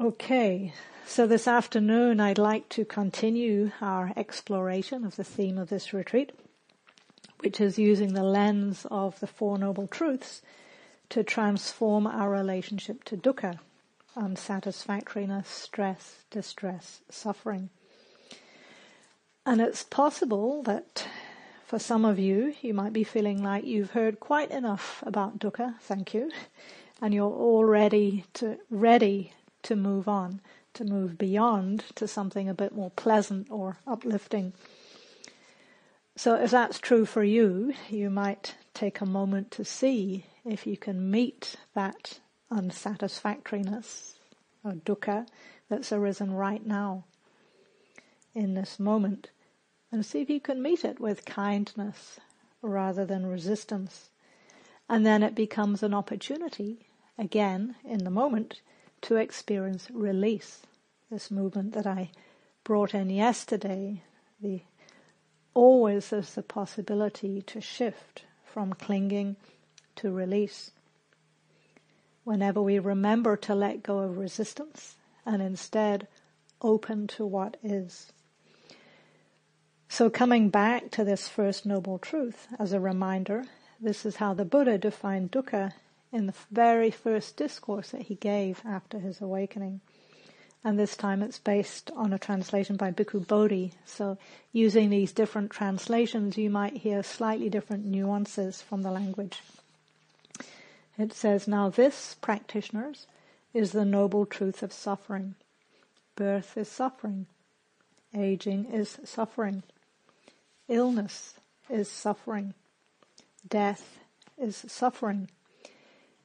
Okay, so this afternoon I'd like to continue our exploration of the theme of this retreat, which is using the lens of the Four Noble Truths to transform our relationship to dukkha, unsatisfactoriness, stress, distress, suffering. And it's possible that for some of you, you might be feeling like you've heard quite enough about dukkha, thank you, and you're all ready to, ready to move on, to move beyond to something a bit more pleasant or uplifting. So if that's true for you, you might take a moment to see if you can meet that unsatisfactoriness or dukkha that's arisen right now in this moment and see if you can meet it with kindness rather than resistance. And then it becomes an opportunity, again, in the moment, to experience release. This movement that I brought in yesterday, the always there's the possibility to shift from clinging to release. Whenever we remember to let go of resistance and instead open to what is. So coming back to this first noble truth as a reminder, this is how the Buddha defined dukkha in the very first discourse that he gave after his awakening. And this time it's based on a translation by Bhikkhu Bodhi. So using these different translations, you might hear slightly different nuances from the language. It says, now this, practitioners, is the noble truth of suffering. Birth is suffering. Aging is suffering. Illness is suffering. Death is suffering.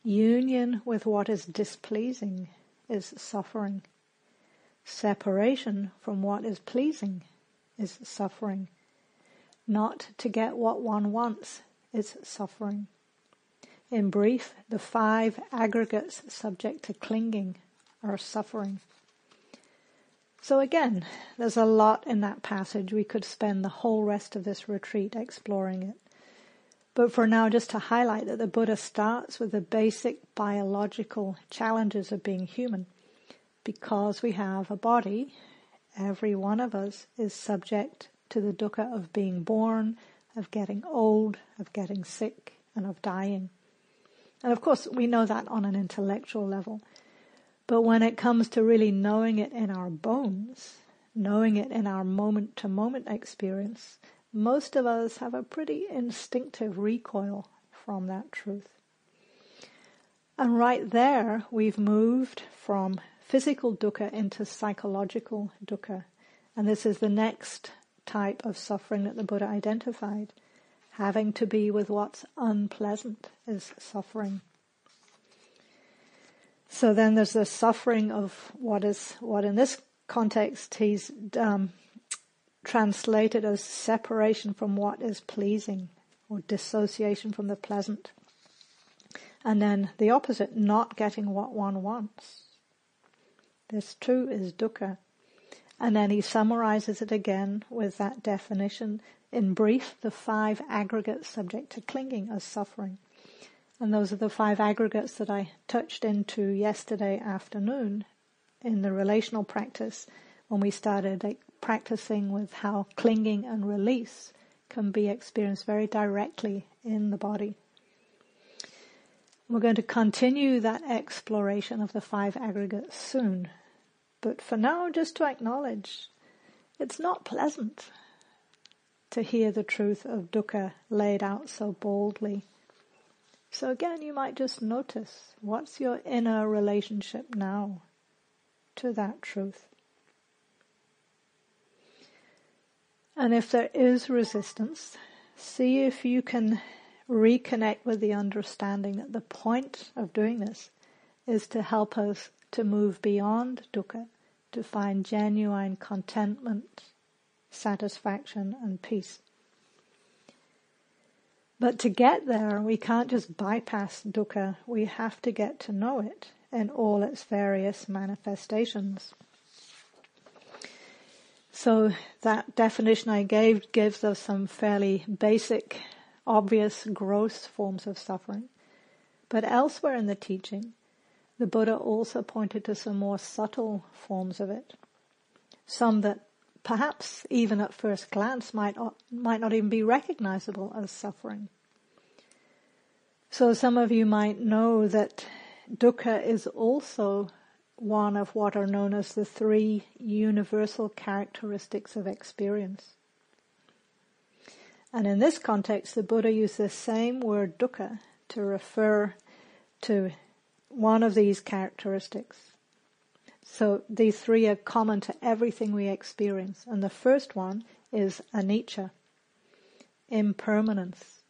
Union with what is displeasing is suffering. Separation from what is pleasing is suffering. Not to get what one wants is suffering. In brief, the five aggregates subject to clinging are suffering. So again, there's a lot in that passage. We could spend the whole rest of this retreat exploring it. But for now, just to highlight that the Buddha starts with the basic biological challenges of being human. Because we have a body, every one of us is subject to the dukkha of being born, of getting old, of getting sick, and of dying. And of course, we know that on an intellectual level. But when it comes to really knowing it in our bones, knowing it in our moment to moment experience, most of us have a pretty instinctive recoil from that truth. And right there, we've moved from physical dukkha into psychological dukkha. And this is the next type of suffering that the Buddha identified. Having to be with what's unpleasant is suffering. So then there's the suffering of what is, what in this context he's um, translated as separation from what is pleasing or dissociation from the pleasant. And then the opposite, not getting what one wants. This too is dukkha. And then he summarizes it again with that definition. In brief, the five aggregates subject to clinging as suffering. And those are the five aggregates that I touched into yesterday afternoon in the relational practice when we started practicing with how clinging and release can be experienced very directly in the body. We're going to continue that exploration of the five aggregates soon. But for now, just to acknowledge, it's not pleasant to hear the truth of dukkha laid out so boldly. So again, you might just notice what's your inner relationship now to that truth. And if there is resistance, see if you can reconnect with the understanding that the point of doing this is to help us to move beyond dukkha, to find genuine contentment, satisfaction and peace. But to get there, we can't just bypass dukkha. We have to get to know it in all its various manifestations. So that definition I gave gives us some fairly basic, obvious, gross forms of suffering. But elsewhere in the teaching, the Buddha also pointed to some more subtle forms of it. Some that perhaps even at first glance might, might not even be recognizable as suffering. So some of you might know that dukkha is also one of what are known as the three universal characteristics of experience. And in this context, the Buddha used the same word dukkha to refer to one of these characteristics. So these three are common to everything we experience. And the first one is anicca, impermanence.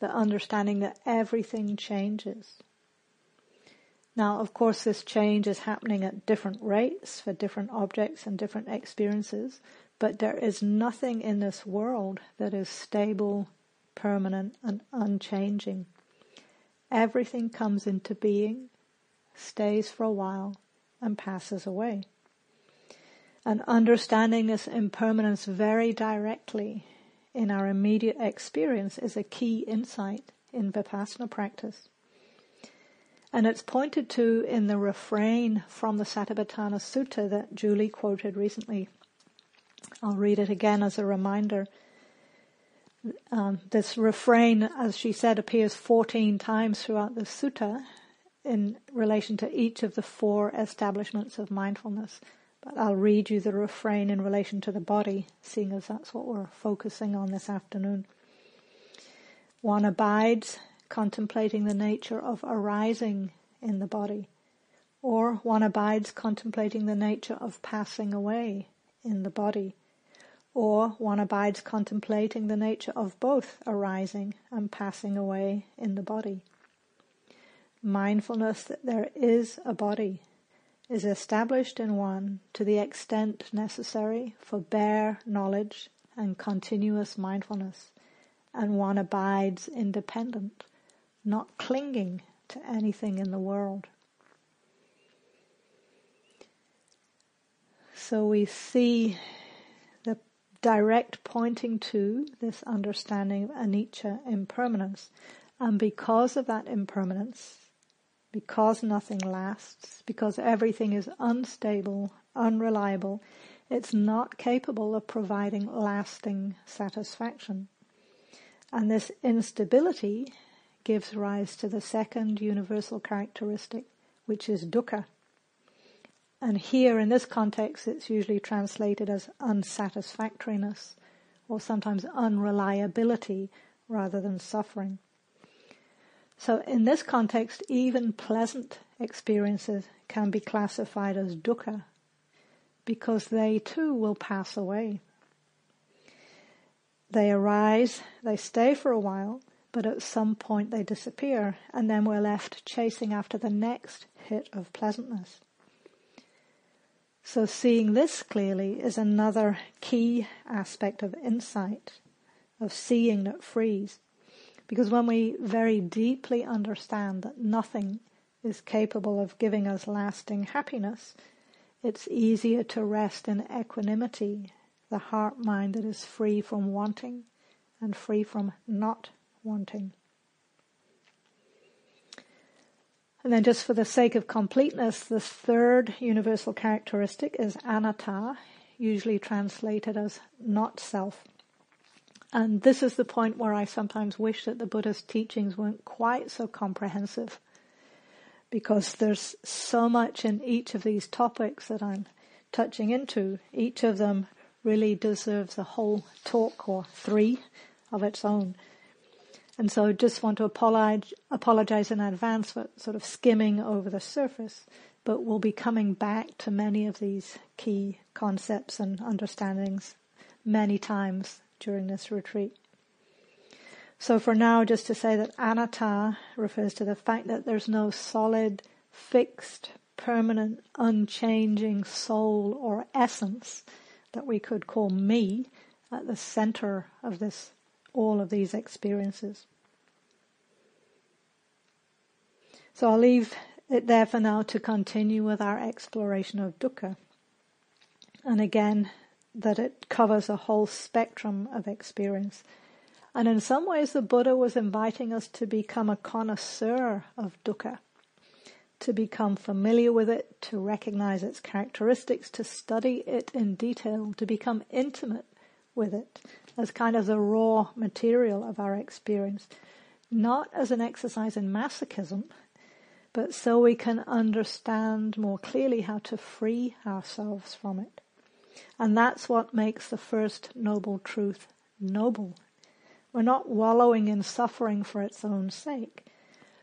The understanding that everything changes. Now, of course, this change is happening at different rates for different objects and different experiences, but there is nothing in this world that is stable, permanent, and unchanging. Everything comes into being, stays for a while, and passes away. And understanding this impermanence very directly in our immediate experience is a key insight in Vipassana practice. And it's pointed to in the refrain from the Satipatthana Sutta that Julie quoted recently. I'll read it again as a reminder. Um, this refrain, as she said, appears 14 times throughout the sutta in relation to each of the four establishments of mindfulness. But I'll read you the refrain in relation to the body, seeing as that's what we're focusing on this afternoon. One abides contemplating the nature of arising in the body, or one abides contemplating the nature of passing away in the body or one abides contemplating the nature of both arising and passing away in the body. Mindfulness that there is a body is established in one to the extent necessary for bare knowledge and continuous mindfulness, and one abides independent, not clinging to anything in the world. So we see the direct pointing to this understanding of anicca, impermanence. And because of that impermanence, because nothing lasts, because everything is unstable, unreliable, it's not capable of providing lasting satisfaction. And this instability gives rise to the second universal characteristic, which is dukkha. And here in this context, it's usually translated as unsatisfactoriness or sometimes unreliability rather than suffering. So in this context, even pleasant experiences can be classified as dukkha because they too will pass away. They arise, they stay for a while, but at some point they disappear and then we're left chasing after the next hit of pleasantness. So seeing this clearly is another key aspect of insight, of seeing that frees. Because when we very deeply understand that nothing is capable of giving us lasting happiness, it's easier to rest in equanimity, the heart mind that is free from wanting and free from not wanting. And then just for the sake of completeness, the third universal characteristic is anatta, usually translated as not self. And this is the point where I sometimes wish that the Buddha's teachings weren't quite so comprehensive. Because there's so much in each of these topics that I'm touching into. Each of them really deserves a whole talk or three of its own. And so just want to apologize, apologize in advance for sort of skimming over the surface, but we'll be coming back to many of these key concepts and understandings many times during this retreat. So for now, just to say that anatta refers to the fact that there's no solid, fixed, permanent, unchanging soul or essence that we could call me at the center of this all of these experiences. So I'll leave it there for now to continue with our exploration of dukkha. And again, that it covers a whole spectrum of experience. And in some ways the Buddha was inviting us to become a connoisseur of dukkha. to become familiar with it, to recognize its characteristics, to study it in detail, to become intimate with it as kind of the raw material of our experience, not as an exercise in masochism, but so we can understand more clearly how to free ourselves from it. And that's what makes the first noble truth noble. We're not wallowing in suffering for its own sake,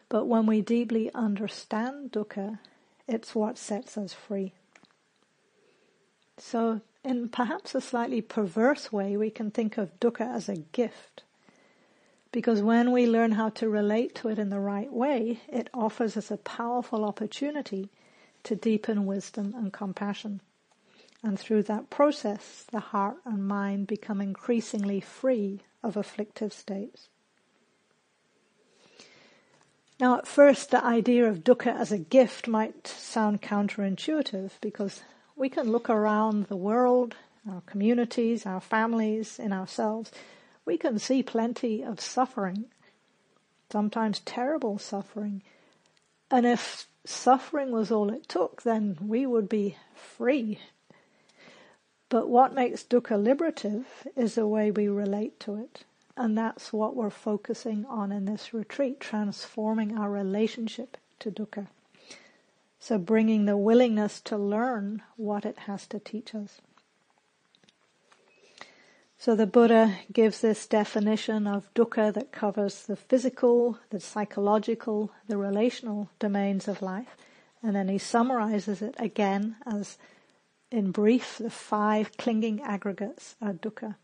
but when we deeply understand dukkha, it's what sets us free. So in perhaps a slightly perverse way, we can think of dukkha as a gift. Because when we learn how to relate to it in the right way, it offers us a powerful opportunity to deepen wisdom and compassion. And through that process, the heart and mind become increasingly free of afflictive states. Now, at first, the idea of dukkha as a gift might sound counterintuitive because we can look around the world, our communities, our families, in ourselves. We can see plenty of suffering, sometimes terrible suffering. And if suffering was all it took, then we would be free. But what makes dukkha liberative is the way we relate to it. And that's what we're focusing on in this retreat, transforming our relationship to dukkha. So bringing the willingness to learn what it has to teach us. So the Buddha gives this definition of dukkha that covers the physical, the psychological, the relational domains of life. And then he summarizes it again as, in brief, the five clinging aggregates are dukkha.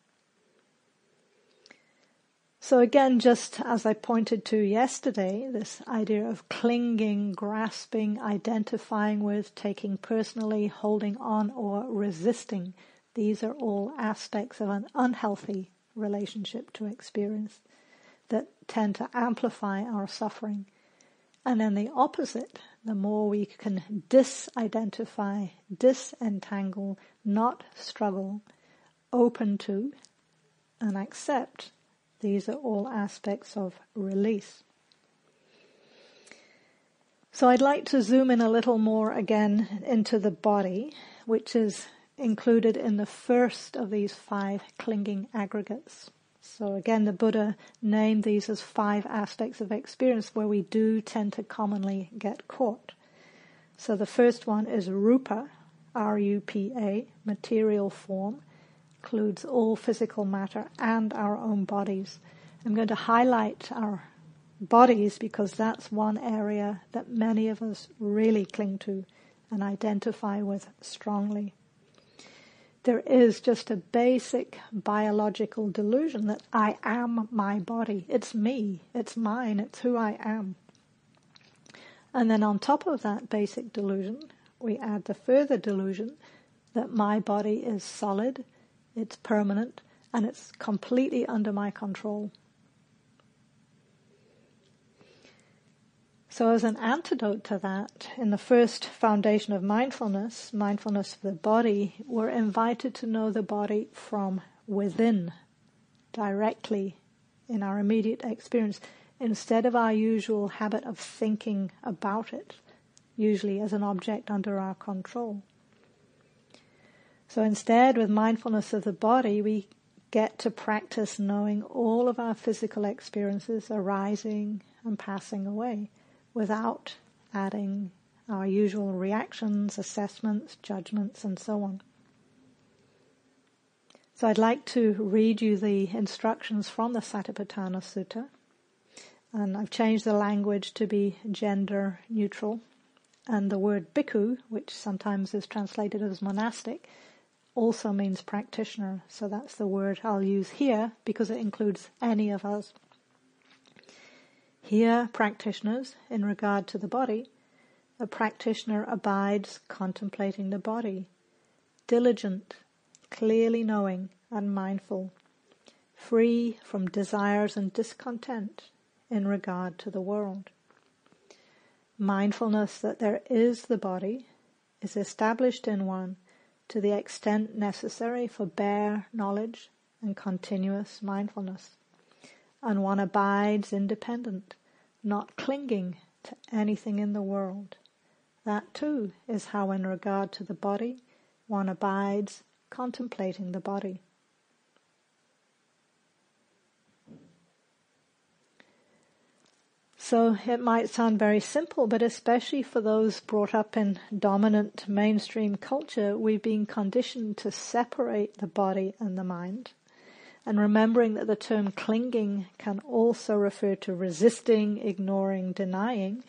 So again, just as I pointed to yesterday, this idea of clinging, grasping, identifying with, taking personally, holding on or resisting, these are all aspects of an unhealthy relationship to experience that tend to amplify our suffering. And then the opposite, the more we can disidentify, disentangle, not struggle, open to, and accept these are all aspects of release. So I'd like to zoom in a little more again into the body, which is included in the first of these five clinging aggregates. So again, the Buddha named these as five aspects of experience where we do tend to commonly get caught. So the first one is rupa, R-U-P-A, material form includes all physical matter and our own bodies. I'm going to highlight our bodies because that's one area that many of us really cling to and identify with strongly. There is just a basic biological delusion that I am my body. It's me. It's mine. It's who I am. And then on top of that basic delusion, we add the further delusion that my body is solid, it's permanent, and it's completely under my control. So as an antidote to that, in the first foundation of mindfulness, mindfulness of the body, we're invited to know the body from within, directly in our immediate experience, instead of our usual habit of thinking about it, usually as an object under our control. So instead, with mindfulness of the body, we get to practice knowing all of our physical experiences arising and passing away without adding our usual reactions, assessments, judgments, and so on. So I'd like to read you the instructions from the Satipatthana Sutta. And I've changed the language to be gender neutral. And the word bhikkhu, which sometimes is translated as monastic, also means practitioner. So that's the word I'll use here because it includes any of us. Here, practitioners, in regard to the body, a practitioner abides contemplating the body, diligent, clearly knowing and mindful, free from desires and discontent in regard to the world. Mindfulness that there is the body is established in one to the extent necessary for bare knowledge and continuous mindfulness. And one abides independent, not clinging to anything in the world, That too is how in regard to the body, one abides contemplating the body. So it might sound very simple, but especially for those brought up in dominant mainstream culture, we've been conditioned to separate the body and the mind. And remembering that the term clinging can also refer to resisting, ignoring, denying,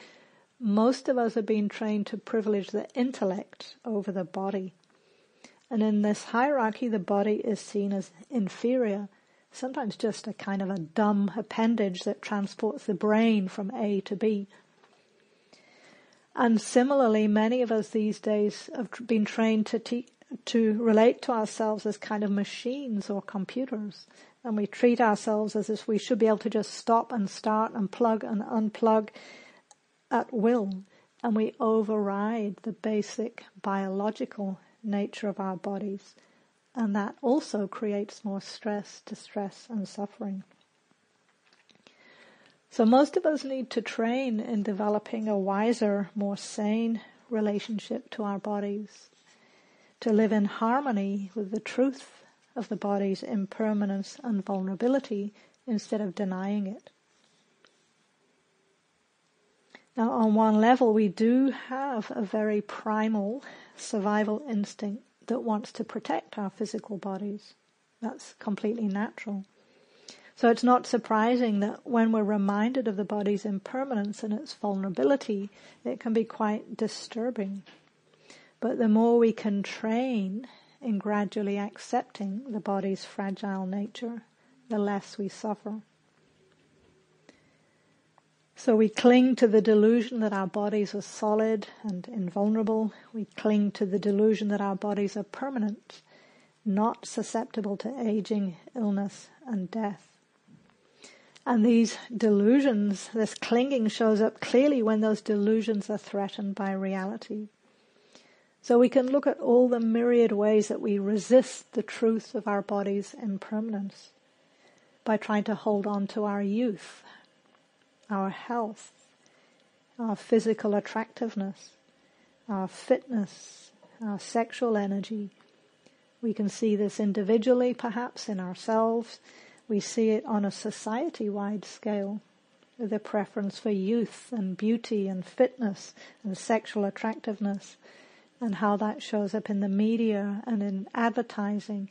most of us have been trained to privilege the intellect over the body. And in this hierarchy, the body is seen as inferior, sometimes just a kind of a dumb appendage that transports the brain from A to B. And similarly, many of us these days have been trained to te- to relate to ourselves as kind of machines or computers. And we treat ourselves as if we should be able to just stop and start and plug and unplug at will, and we override the basic biological nature of our bodies. And that also creates more stress, distress, and suffering. So most of us need to train in developing a wiser, more sane relationship to our bodies, to live in harmony with the truth of the body's impermanence and vulnerability instead of denying it. Now, on one level, we do have a very primal survival instinct that wants to protect our physical bodies. That's completely natural. So it's not surprising that when we're reminded of the body's impermanence and its vulnerability, it can be quite disturbing. But the more we can train in gradually accepting the body's fragile nature, the less we suffer. So we cling to the delusion that our bodies are solid and invulnerable. We cling to the delusion that our bodies are permanent, not susceptible to aging, illness, and death. And these delusions, this clinging shows up clearly when those delusions are threatened by reality. So we can look at all the myriad ways that we resist the truth of our body's impermanence by trying to hold on to our youth, our health, our physical attractiveness, our fitness, our sexual energy. We can see this individually, perhaps in ourselves. We see it on a society-wide scale. The preference for youth and beauty and fitness and sexual attractiveness and how that shows up in the media and in advertising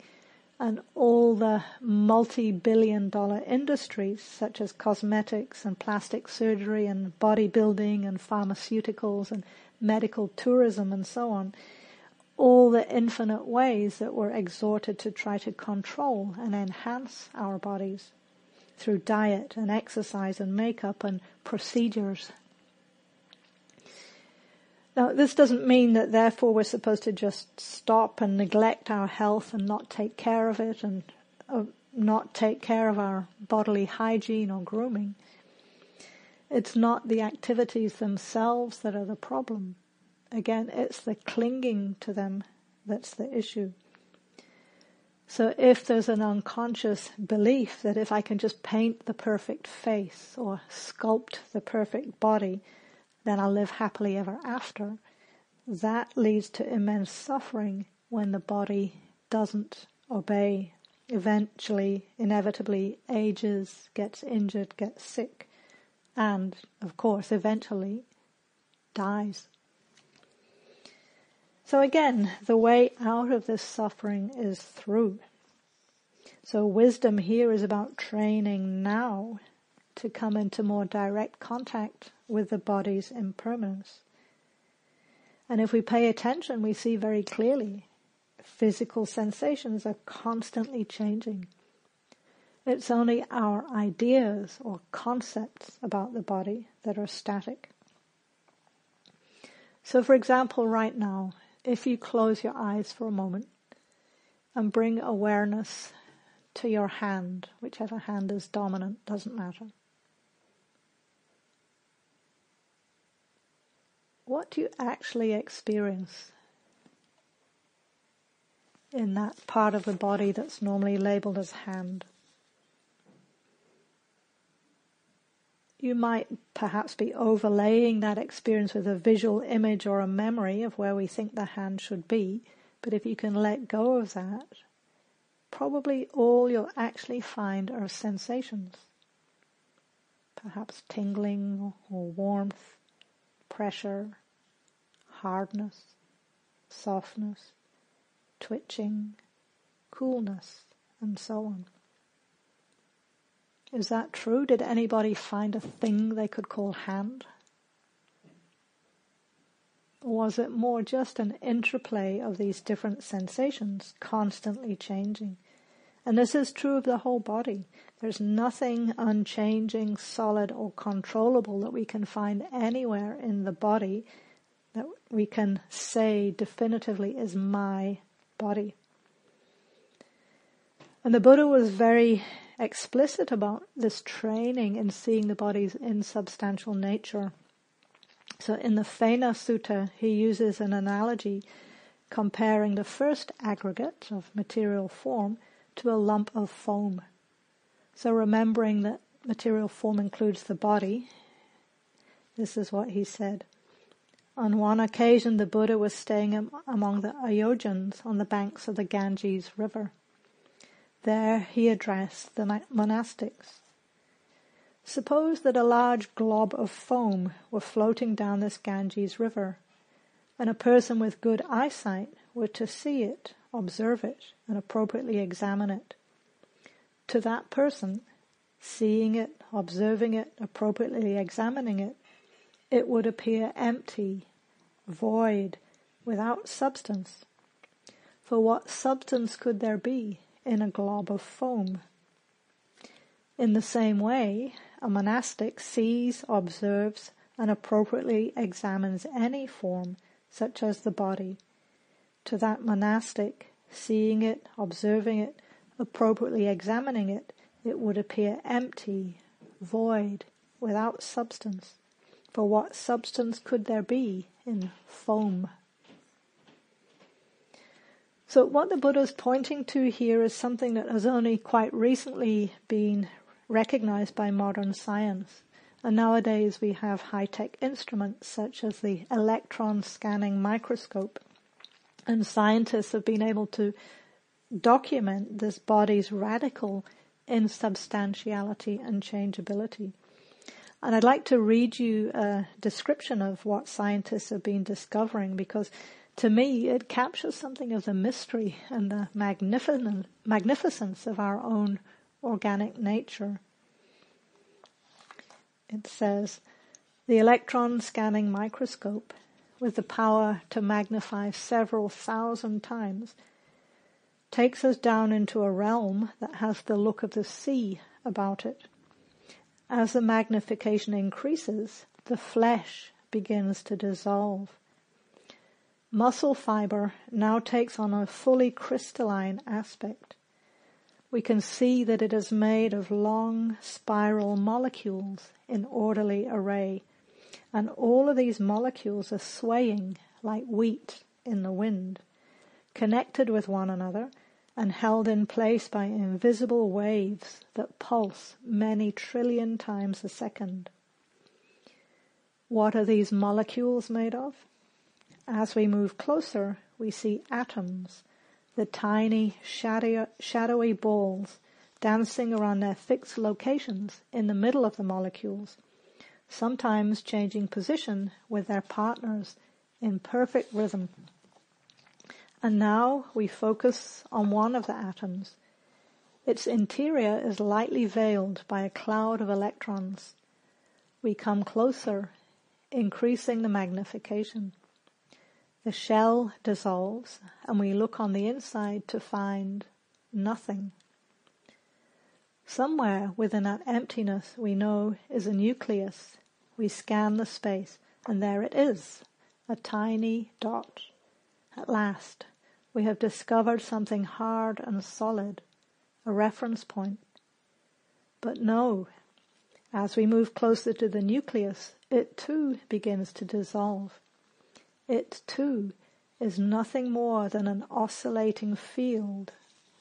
and all the multi-billion dollar industries such as cosmetics and plastic surgery and bodybuilding and pharmaceuticals and medical tourism and so on, all the infinite ways that we're exhorted to try to control and enhance our bodies through diet and exercise and makeup and procedures now, this doesn't mean that therefore we're supposed to just stop and neglect our health and not take care of it and uh, not take care of our bodily hygiene or grooming. It's not the activities themselves that are the problem. Again, it's the clinging to them that's the issue. So if there's an unconscious belief that if I can just paint the perfect face or sculpt the perfect body, then I'll live happily ever after, that leads to immense suffering when the body doesn't obey, eventually, inevitably ages, gets injured, gets sick, and, of course, eventually dies. So again, the way out of this suffering is through. So wisdom here is about training now to come into more direct contact with the body's impermanence. And if we pay attention, we see very clearly physical sensations are constantly changing. It's only our ideas or concepts about the body that are static. So for example, right now, if you close your eyes for a moment and bring awareness to your hand, whichever hand is dominant, doesn't matter. What do you actually experience in that part of the body that's normally labeled as hand? you might perhaps be overlaying that experience with a visual image or a memory of where we think the hand should be. But if you can let go of that, probably all you'll actually find are sensations. Perhaps tingling or warmth, pressure, hardness, softness, twitching, coolness, and so on. Is that true? Did anybody find a thing they could call hand? Or was it more just an interplay of these different sensations constantly changing? And this is true of the whole body. There's nothing unchanging, solid, or controllable that we can find anywhere in the body that we can say definitively is my body. And the Buddha was very explicit about this training in seeing the body's insubstantial nature. So in the Phena Sutta, he uses an analogy comparing the first aggregate of material form to a lump of foam. So remembering that material form includes the body, this is what he said. On one occasion, the Buddha was staying among the Ayojjhans on the banks of the Ganges River. There he addressed the monastics. Suppose that a large glob of foam were floating down this Ganges River, and a person with good eyesight were to see it, observe it, and appropriately examine it. To that person, seeing it, observing it, appropriately examining it, it would appear empty, void, without substance. For what substance could there be in a glob of foam? In the same way, a monastic sees, observes, and appropriately examines any form, such as the body. To that monastic, seeing it, observing it, appropriately examining it, it would appear empty, void, without substance. For what substance could there be in foam? So what the Buddha is pointing to here is something that has only quite recently been recognized by modern science. And nowadays we have high-tech instruments such as the electron scanning microscope. And scientists have been able to document this body's radical insubstantiality and changeability. And I'd like to read you a description of what scientists have been discovering because to me it captures something of the mystery and the magnificent, magnificence of our own organic nature. It says, the electron scanning microscope with the power to magnify several thousand times takes us down into a realm that has the look of the sea about it. As the magnification increases, the flesh begins to dissolve. Muscle fiber now takes on a fully crystalline aspect. We can see that it is made of long spiral molecules in orderly array, and all of these molecules are swaying like wheat in the wind, connected with one another and held in place by invisible waves that pulse many trillion times a second. What are these molecules made of? As we move closer, we see atoms, the tiny shadowy balls dancing around their fixed locations in the middle of the molecules, sometimes changing position with their partners in perfect rhythm. And now we focus on one of the atoms. Its interior is lightly veiled by a cloud of electrons. We come closer, increasing the magnification. The shell dissolves and we look on the inside to find nothing. Somewhere within that emptiness we know is a nucleus. We scan the space and there it is, a tiny dot. At last, we have discovered something hard and solid, a reference point. But no, as we move closer to the nucleus, it too begins to dissolve. It too is nothing more than an oscillating field,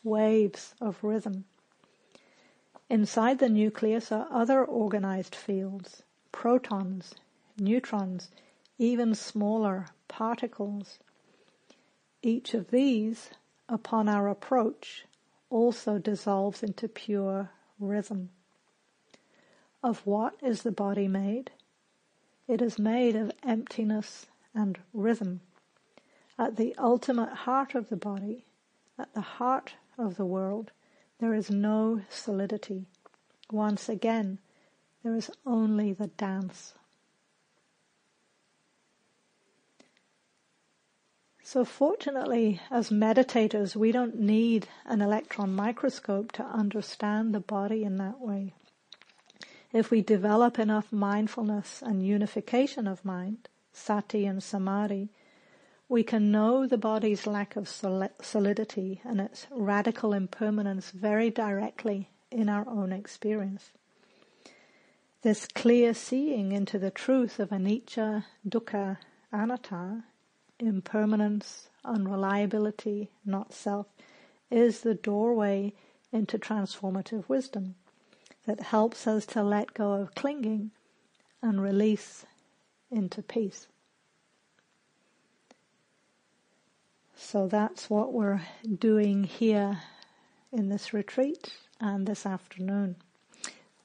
waves of rhythm. Inside the nucleus are other organized fields, protons, neutrons, even smaller particles. Each of these, upon our approach, also dissolves into pure rhythm. Of what is the body made? It is made of emptiness and rhythm. At the ultimate heart of the body, at the heart of the world, there is no solidity. Once again, there is only the dance. So fortunately, as meditators, we don't need an electron microscope to understand the body in that way. If we develop enough mindfulness and unification of mind, sati and samadhi, we can know the body's lack of solidity and its radical impermanence very directly in our own experience. This clear seeing into the truth of anicca, dukkha, anatta, impermanence, unreliability, not self, is the doorway into transformative wisdom that helps us to let go of clinging and release into peace. So that's what we're doing here in this retreat and this afternoon.